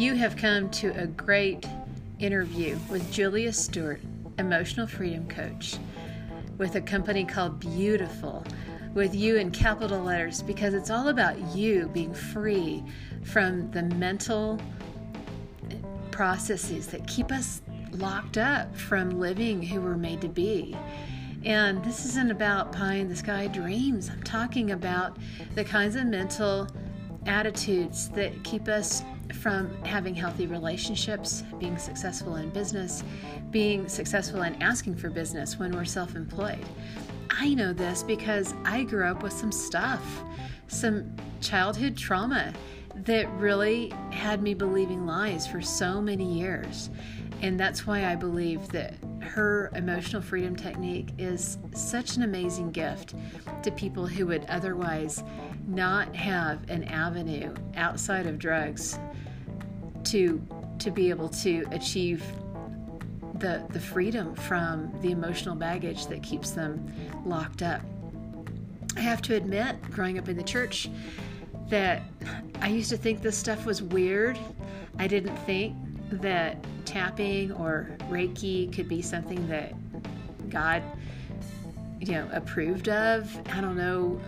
You have come to a great interview with Julia Stewart, emotional freedom coach, with a company called Beautiful, with you in capital letters, because it's all about you being free from the mental processes that keep us locked up from living who we're made to be. And this isn't about pie in the sky dreams. I'm talking about the kinds of mental attitudes that keep us from having healthy relationships, being successful in business, being successful in asking for business when we're self employed. I know this because I grew up with some stuff, some childhood trauma that really had me believing lies for so many years. And that's why I believe that her emotional freedom technique is such an amazing gift to people who would otherwise not have an avenue outside of drugs to to be able to achieve the the freedom from the emotional baggage that keeps them locked up. I have to admit, growing up in the church, that I used to think this stuff was weird. I didn't think that tapping or Reiki could be something that God, you know, approved of. I don't know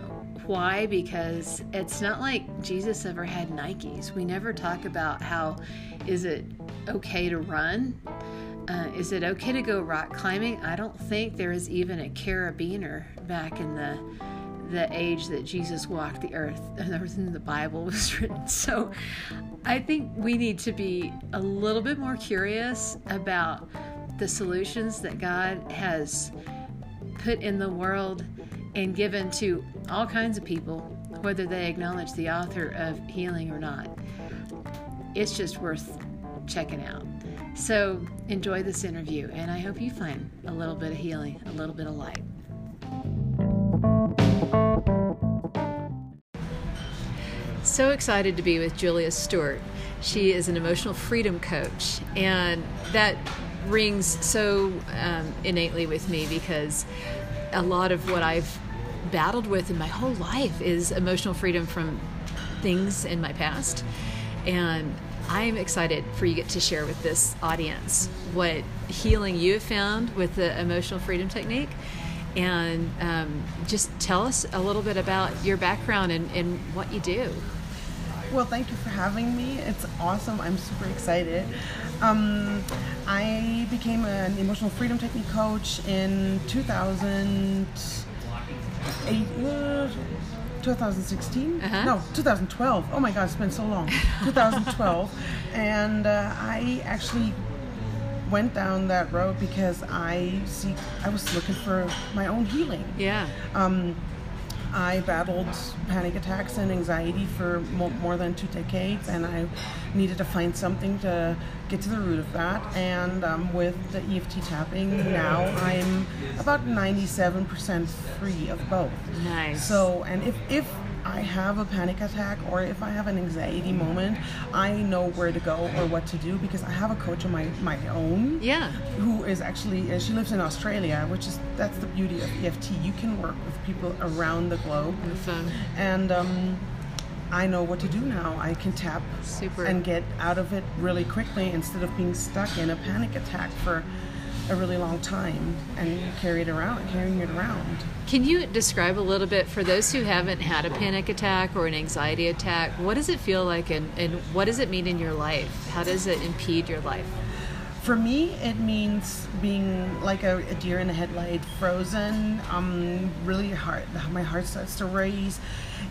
why, because it's not like Jesus ever had Nikes. We never talk about how is it okay to run? Uh, is it okay to go rock climbing? I don't think there is even a carabiner back in the the age that Jesus walked the earth and everything in the Bible was written. So I think we need to be a little bit more curious about the solutions that God has put in the world and given to all kinds of people, whether they acknowledge the author of healing or not. It's just worth checking out. So enjoy this interview, and I hope you find a little bit of healing, a little bit of light. So excited to be with Julia Stewart. She is an emotional freedom coach, and that rings so um, innately with me because a lot of what I've battled with in my whole life is emotional freedom from things in my past. And I'm excited for you get to share with this audience what healing you have found with the emotional freedom technique and um, just tell us a little bit about your background and, and what you do. Well, thank you for having me. It's awesome. I'm super excited. Um, I became an emotional freedom technique coach in 2008. Uh, 2016? Uh-huh. No, 2012. Oh my God, it's been so long. 2012. and uh, I actually went down that road because I see I was looking for my own healing. Yeah. Um, I battled panic attacks and anxiety for more than two decades, and I needed to find something to get to the root of that. And um, with the EFT tapping, now I'm about 97% free of both. Nice. So, and if if I have a panic attack or if I have an anxiety moment, I know where to go or what to do because I have a coach of my, my own. Yeah. Who is actually, uh, she lives in Australia, which is, that's the beauty of EFT. You can work with people around the globe. Phone. And, um, I know what to do now. I can tap Super. and get out of it really quickly instead of being stuck in a panic attack for a really long time and carry it around, carrying it around. Can you describe a little bit for those who haven't had a panic attack or an anxiety attack? What does it feel like, and, and what does it mean in your life? How does it impede your life? For me, it means being like a, a deer in the headlight, frozen. Um, really hard. My heart starts to race,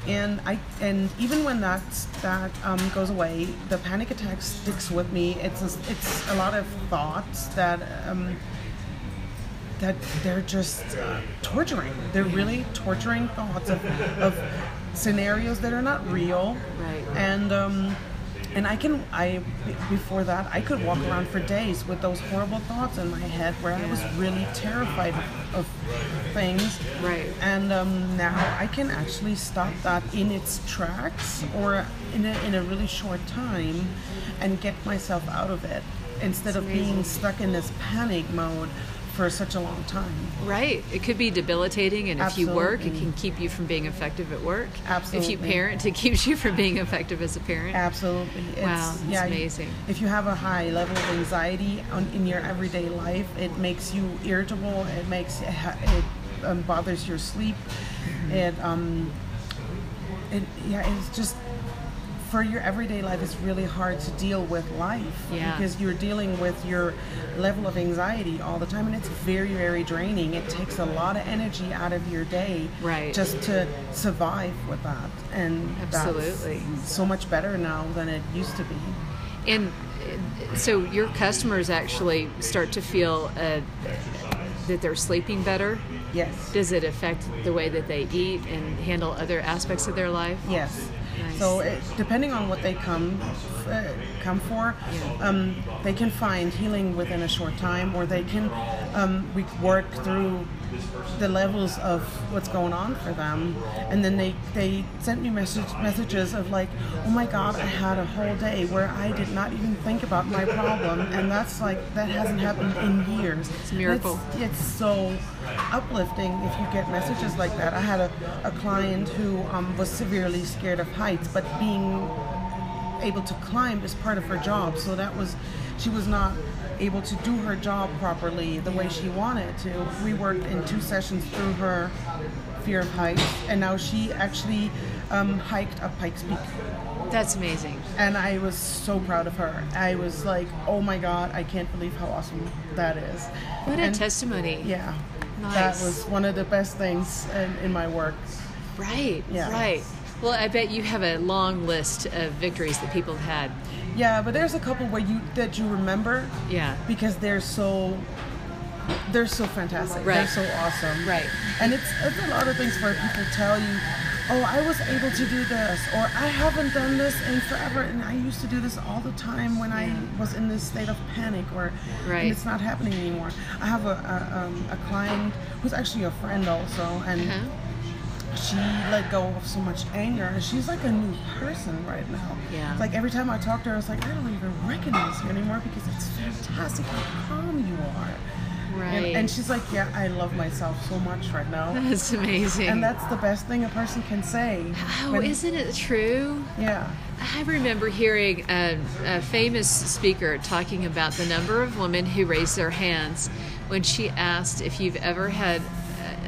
and I and even when that that um, goes away, the panic attack sticks with me. It's a, it's a lot of thoughts that. Um, that they're just uh, torturing. They're really torturing thoughts of, of scenarios that are not real. Right. And um, and I can I before that I could walk around for days with those horrible thoughts in my head where yeah. I was really terrified of, of things. Right. And um, now I can actually stop that in its tracks or in a, in a really short time and get myself out of it instead of being stuck in this panic mode for such a long time. Right. It could be debilitating, and if you work, it can keep you from being effective at work. Absolutely. If you parent, it keeps you from being effective as a parent. Absolutely. It's, Wow, that's yeah, you- amazing. If you have a high level of anxiety on, in your everyday life, it makes you irritable. It makes it, it um, bothers your sleep. Mm-hmm. It um, it yeah, it's just for your everyday life. It's really hard to deal with life Yeah. because you're dealing with your level of anxiety all the time, and it's very very draining. It takes a lot of energy out of your day Right. just to survive with that, and Absolutely. that's so much better now than it used to be. And uh, so your customers actually start to feel uh, that they're sleeping better. Yes. Does it affect the way that they eat and handle other aspects of their life? Yes. So it, depending on what they come uh, come for, Yeah. um, they can find healing within a short time, or they can um, we work through the levels of what's going on for them, and then they they sent me message messages of like, oh my God, I had a whole day where I did not even think about my problem, and that's like that hasn't happened in years. It's a miracle. It's, it's so uplifting if you get messages like that. I had a, a client who um, was severely scared of heights, but being able to climb is part of her job. So that was, she was not able to do her job properly the way she wanted to. We worked in two sessions through her fear of heights, and now she actually um, hiked up Pikes Peak. That's amazing. And I was so proud of her. I was like, oh my God, I can't believe how awesome that is. What a testimony. Yeah. Nice. That was one of the best things in, in my work. Right. Yeah. Right. Well, I bet you have a long list of victories that people have had. Yeah, but there's a couple where you that you remember Yeah. because they're so they're so fantastic. Right. They're so awesome. Right. And it's it's a lot of things where people tell you, "Oh, I was able to do this," or "I haven't done this in forever," and I used to do this all the time when I was in this state of panic, or Right. and it's not happening anymore. I have a a, um, a client who's actually a friend also, and Uh-huh. She let go of so much anger and she's like a new person right now Yeah. like every time i talk to her it's like i don't even recognize you anymore because it's fantastic how calm you are Right. and, and she's like yeah i love myself so much right now That's amazing. and that's the best thing a person can say oh, when- isn't it true? yeah I remember hearing a, a famous speaker talking about the number of women who raised their hands when she asked if you've ever had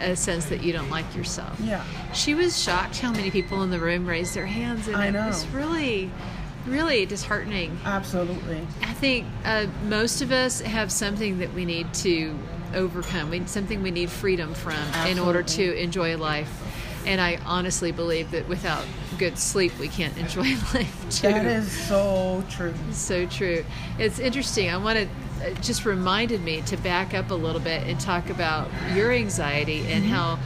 a, sense that you don't like yourself. yeah She was shocked how many people in the room raised their hands, and I it know. was really, really disheartening. absolutely I think uh, most of us have something that we need to overcome, we, something we need freedom from in order to Absolutely. enjoy life. And I honestly believe that without good sleep, we can't enjoy life too. that is so true so true. It's interesting. I want to just reminded me to back up a little bit and talk about your anxiety and Mm-hmm. how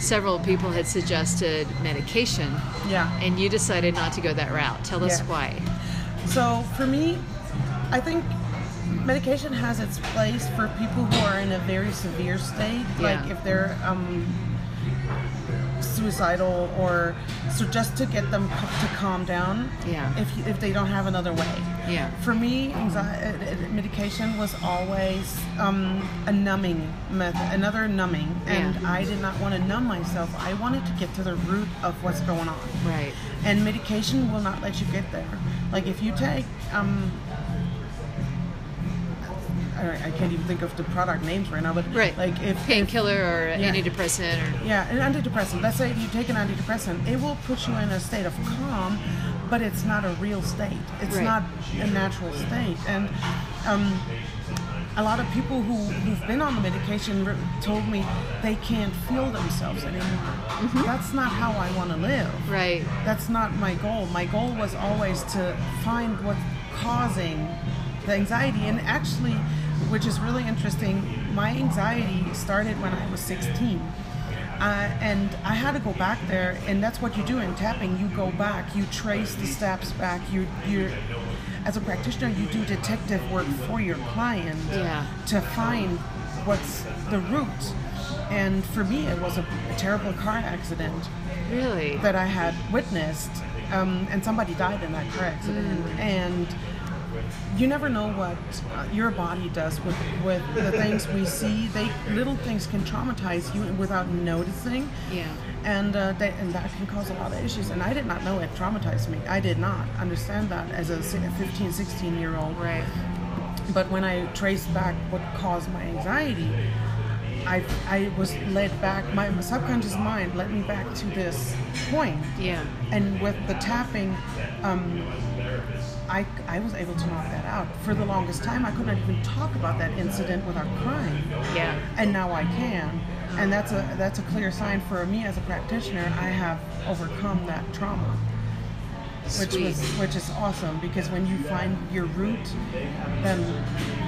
several people had suggested medication yeah and you decided not to go that route. Tell us Yeah. why. So for me, I think medication has its place for people who are in a very severe state, like if they're um, suicidal or so just to get them to calm down. Yeah. If if they don't have another way. Yeah. For me, anxiety, medication was always um, a numbing method, another numbing, and Yeah. I did not want to numb myself. I wanted to get to the root of what's going on Right. and medication will not let you get there. Like if you take, um, I, I can't even think of the product names right now, but Right. like if Painkiller or Yeah. antidepressant or yeah, an antidepressant. Let's say if you take an antidepressant, it will put you in a state of calm, but it's not a real state. It's Right. not a natural state. And um, a lot of people who, who've been on the medication re- told me they can't feel themselves anymore. That's not how I want to live. right. That's not my goal. My goal was always to find what's causing the anxiety. And actually, which is really interesting, my anxiety started when I was 16. Uh, and I had to go back there, and that's what you do in tapping. You go back, you trace the steps back. You, you, as a practitioner, you do detective work for your client Yeah. to find what's the root. And for me, it was a, a terrible car accident Really. that I had witnessed, um, and somebody died in that car accident. And you never know what uh, your body does with with the things we see. They little things can traumatize you without noticing. Yeah. And uh, they, and that can cause a lot of issues. And I did not know it traumatized me. I did not understand that as a si- 15, 16 year old. Right. But when I traced back what caused my anxiety, I, I was led back, my subconscious mind led me back to this point. Yeah. And with the tapping, um, I, I was able to knock that out. For the longest time, I could not even talk about that incident without crying. Yeah. And now I can. And that's a that's a clear sign for me as a practitioner. I have overcome that trauma which was which is awesome because when you find your root, then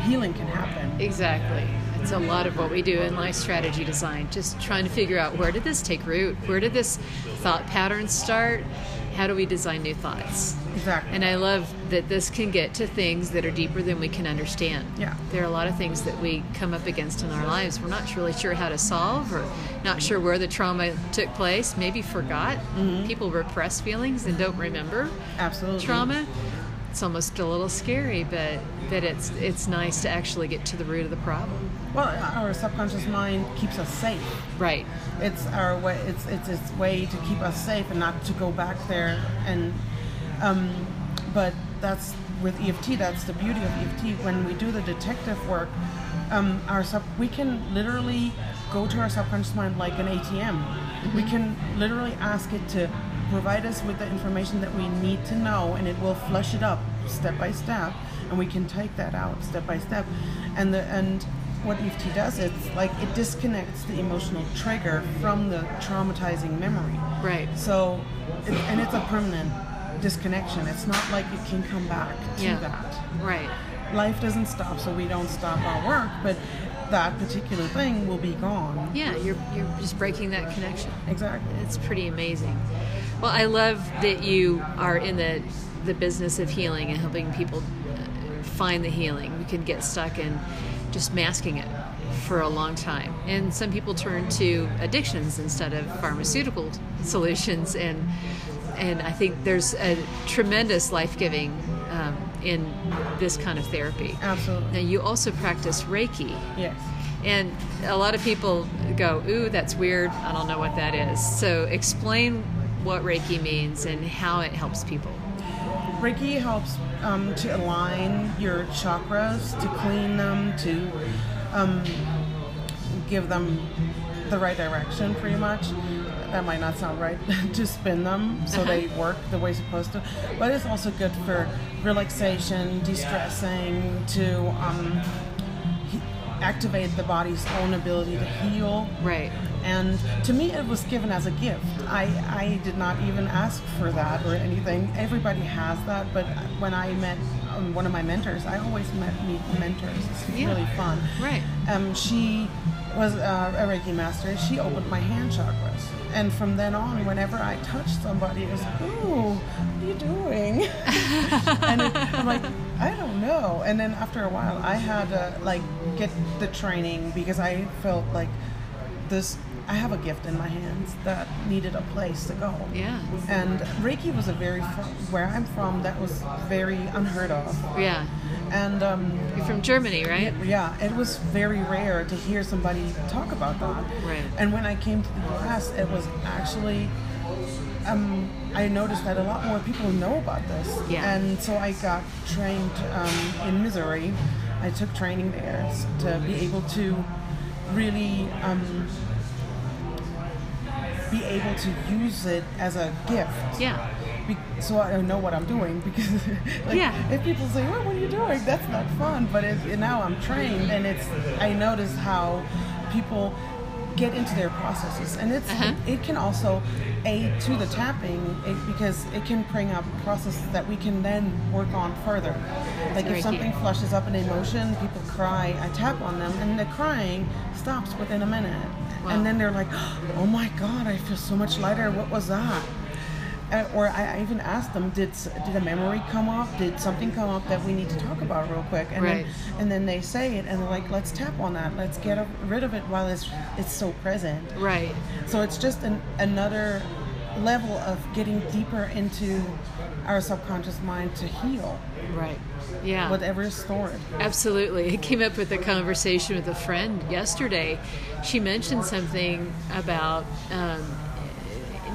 healing can happen. Exactly. It's a lot of what we do in life strategy design, just trying to figure out where did this take root? Where did this thought pattern start? How do we design new thoughts? Exactly. And I love that this can get to things that are deeper than we can understand. Yeah. There are a lot of things that we come up against in our lives we're not really sure how to solve or not sure where the trauma took place, maybe forgot. Mm-hmm. People repress feelings and don't remember Absolutely. trauma. It's almost a little scary, but but it's it's nice to actually get to the root of the problem. Well, our subconscious mind keeps us safe. Right. It's our way. It's it's its way to keep us safe and not to go back there. And um, but that's with EFT. That's the beauty of EFT. When we do the detective work, um, our sub we can literally go to our subconscious mind like an ATM. We can literally ask it to provide us with the information that we need to know, and it will flush it up step by step, and we can take that out step by step. And the and what EFT does, it's like it disconnects the emotional trigger from the traumatizing memory. Right. So, it, and it's a permanent disconnection. It's not like it can come back to Yeah. that. Right. Life doesn't stop, so we don't stop our work, but that particular thing will be gone. Yeah, you're you're just breaking that connection. Exactly. It's pretty amazing. Well, I love that you are in the the business of healing and helping people uh, find the healing. We can get stuck in just masking it for a long time, and some people turn to addictions instead of pharmaceutical solutions. And and I think there's a tremendous life giving um, in this kind of therapy. Absolutely. Now, you also practice Reiki. Yes. And a lot of people go, ooh, that's weird. I don't know what that is. So explain what Reiki means and how it helps people. Reiki helps um, to align your chakras, to clean them, to um, give them the right direction, pretty much. That might not sound right to spin them so Uh-huh. they work the way supposed to, but it's also good for relaxation, de-stressing, to um, activate the body's own ability to heal. Right. And to me, it was given as a gift. I, I did not even ask for that or anything. Everybody has that, but when I met um, one of my mentors, I always met meet mentors. It's Yeah. really fun. Right. Um, she was uh, a Reiki master. And she opened my hand chakras. And from then on, whenever I touched somebody, it was, ooh, what are you doing? and it, I'm like, I don't know. And then after a while, I had to like get the training because I felt like this. I have a gift in my hands that needed a place to go. Yeah. And Reiki was a very where I'm from. That was very unheard of. Yeah. And um, You're from Germany, right? yeah, it was very rare to hear somebody talk about that. Right. And when I came to the US, it was actually, um, I noticed that a lot more people know about this. Yeah. And so I got trained um, in Missouri. I took training there to be able to really um, be able to use it as a gift. Yeah. Be- so I know what I'm doing because like, Yeah. if people say, "Well, what are you doing?" That's not fun. But and now I'm trained, and it's I notice how people get into their processes, and it's Uh-huh. it, can also aid to the tapping it, because it can bring up processes that we can then work on further. Like very if something key. flushes up an emotion, people cry. I tap on them, and the crying stops within a minute, Wow. and then they're like, "Oh my God, I feel so much lighter. What was that?" Or I, even asked them, did did a memory come up? Did something come up that we need to talk about real quick? And Right. then and then they say it, and they're like, let's tap on that. Let's get rid of it while it's it's so present. Right. So it's just an, another level of getting deeper into our subconscious mind to heal Right. Yeah. whatever is stored. Absolutely. I came up with a conversation with a friend yesterday. She mentioned something about um,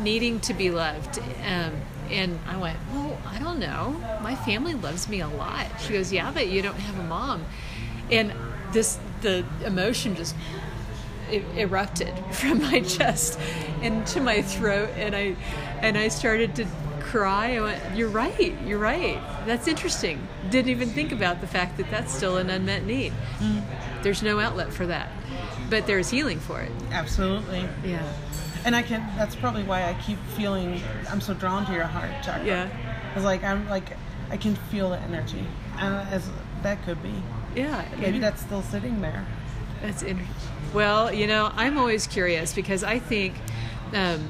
needing to be loved. Um, and I went, Well, I don't know. My family loves me a lot. She goes, Yeah, but you don't have a mom. And this, the emotion just erupted from my chest into my throat and I and I started to cry I went you're right you're right that's interesting didn't even think about the fact that that's still an unmet need there's no outlet for that but there's healing for it Absolutely. yeah And I can. That's probably why I keep feeling. I'm so drawn to your heart chakra. Yeah. It's like I'm like I can feel the energy, and as that could be. yeah Maybe that's still sitting there. That's interesting. Well, you know, I'm always curious because I think um,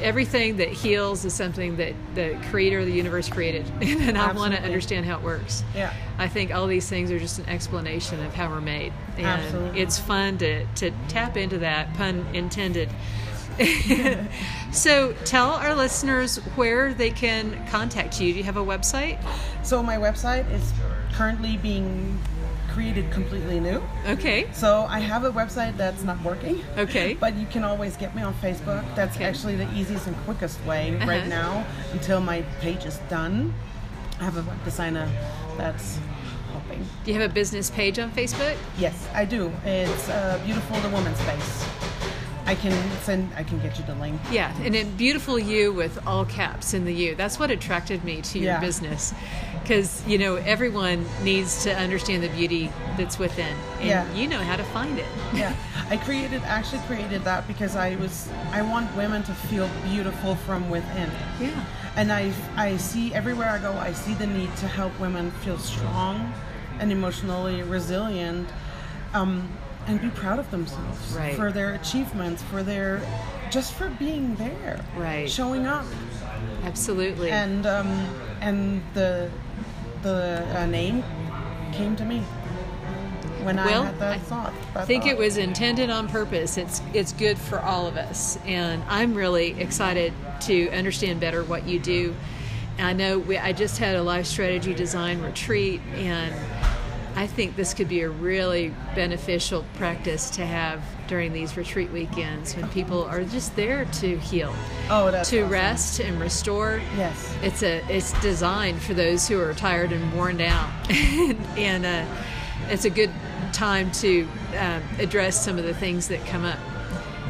everything that heals is something that the creator of the universe created, and I want to understand how it works. Yeah. I think all these things are just an explanation of how we're made, and Absolutely. it's fun to to tap into that pun intended. so, tell our listeners where they can contact you. Do you have a website? So my website is currently being created completely new. Okay. So I have a website that's not working. Okay. But you can always get me on Facebook. That's Okay. actually the easiest and quickest way Uh-huh. right now until my page is done. I have a web designer that's helping. Do you have a business page on Facebook? Yes, I do. It's uh, beautiful the woman's face. I can send. I can get you the link. Yeah, and then beautiful you with all caps in the U. That's what attracted me to your Yeah. business. Because, you know, everyone needs to understand the beauty that's within. And Yeah. you know how to find it. Yeah, I created actually created that because I was I want women to feel beautiful from within. Yeah. And I I see everywhere I go I see the need to help women feel strong and emotionally resilient um, and be proud of themselves Right. for their achievements, for their just for being there, Right. showing up. Absolutely. And um, and the the uh, name came to me when Well, I had that I thought. I that think it was intended on purpose. It's it's good for all of us, and I'm really excited to understand better what you do. I know we, I just had a life strategy design retreat, and I think this could be a really beneficial practice to have during these retreat weekends when people are just there to heal, Oh, to awesome. rest and restore. Yes. It's a it's designed for those who are tired and worn down, and uh, it's a good time to um, address some of the things that come up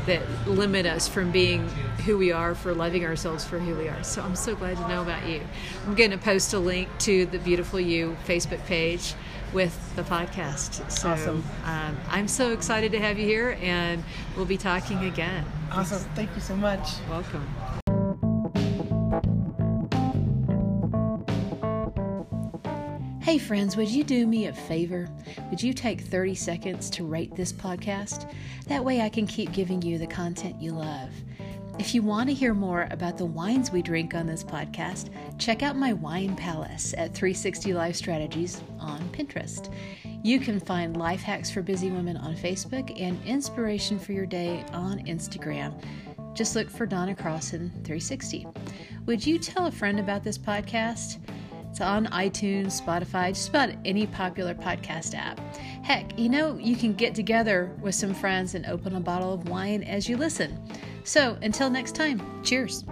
that limit us from being who we are, for loving ourselves for who we are. So I'm so glad to know about you. I'm going to post a link to the Beautiful You Facebook page with the podcast. So Awesome. um, I'm so excited to have you here, and we'll be talking again. Awesome. Thank you so much. Welcome. Hey, friends, would you do me a favor? Would you take 30 seconds to rate this podcast? That way I can keep giving you the content you love. If you want to hear more about the wines we drink on this podcast, check out my wine palace at 360 Life Strategies on Pinterest. You can find life hacks for busy women on Facebook and inspiration for your day on Instagram. Just look for Donna Crossan 360. Would you tell a friend about this podcast? It's on iTunes, Spotify, just about any popular podcast app. Heck, you know, you can get together with some friends and open a bottle of wine as you listen. So until next time, cheers.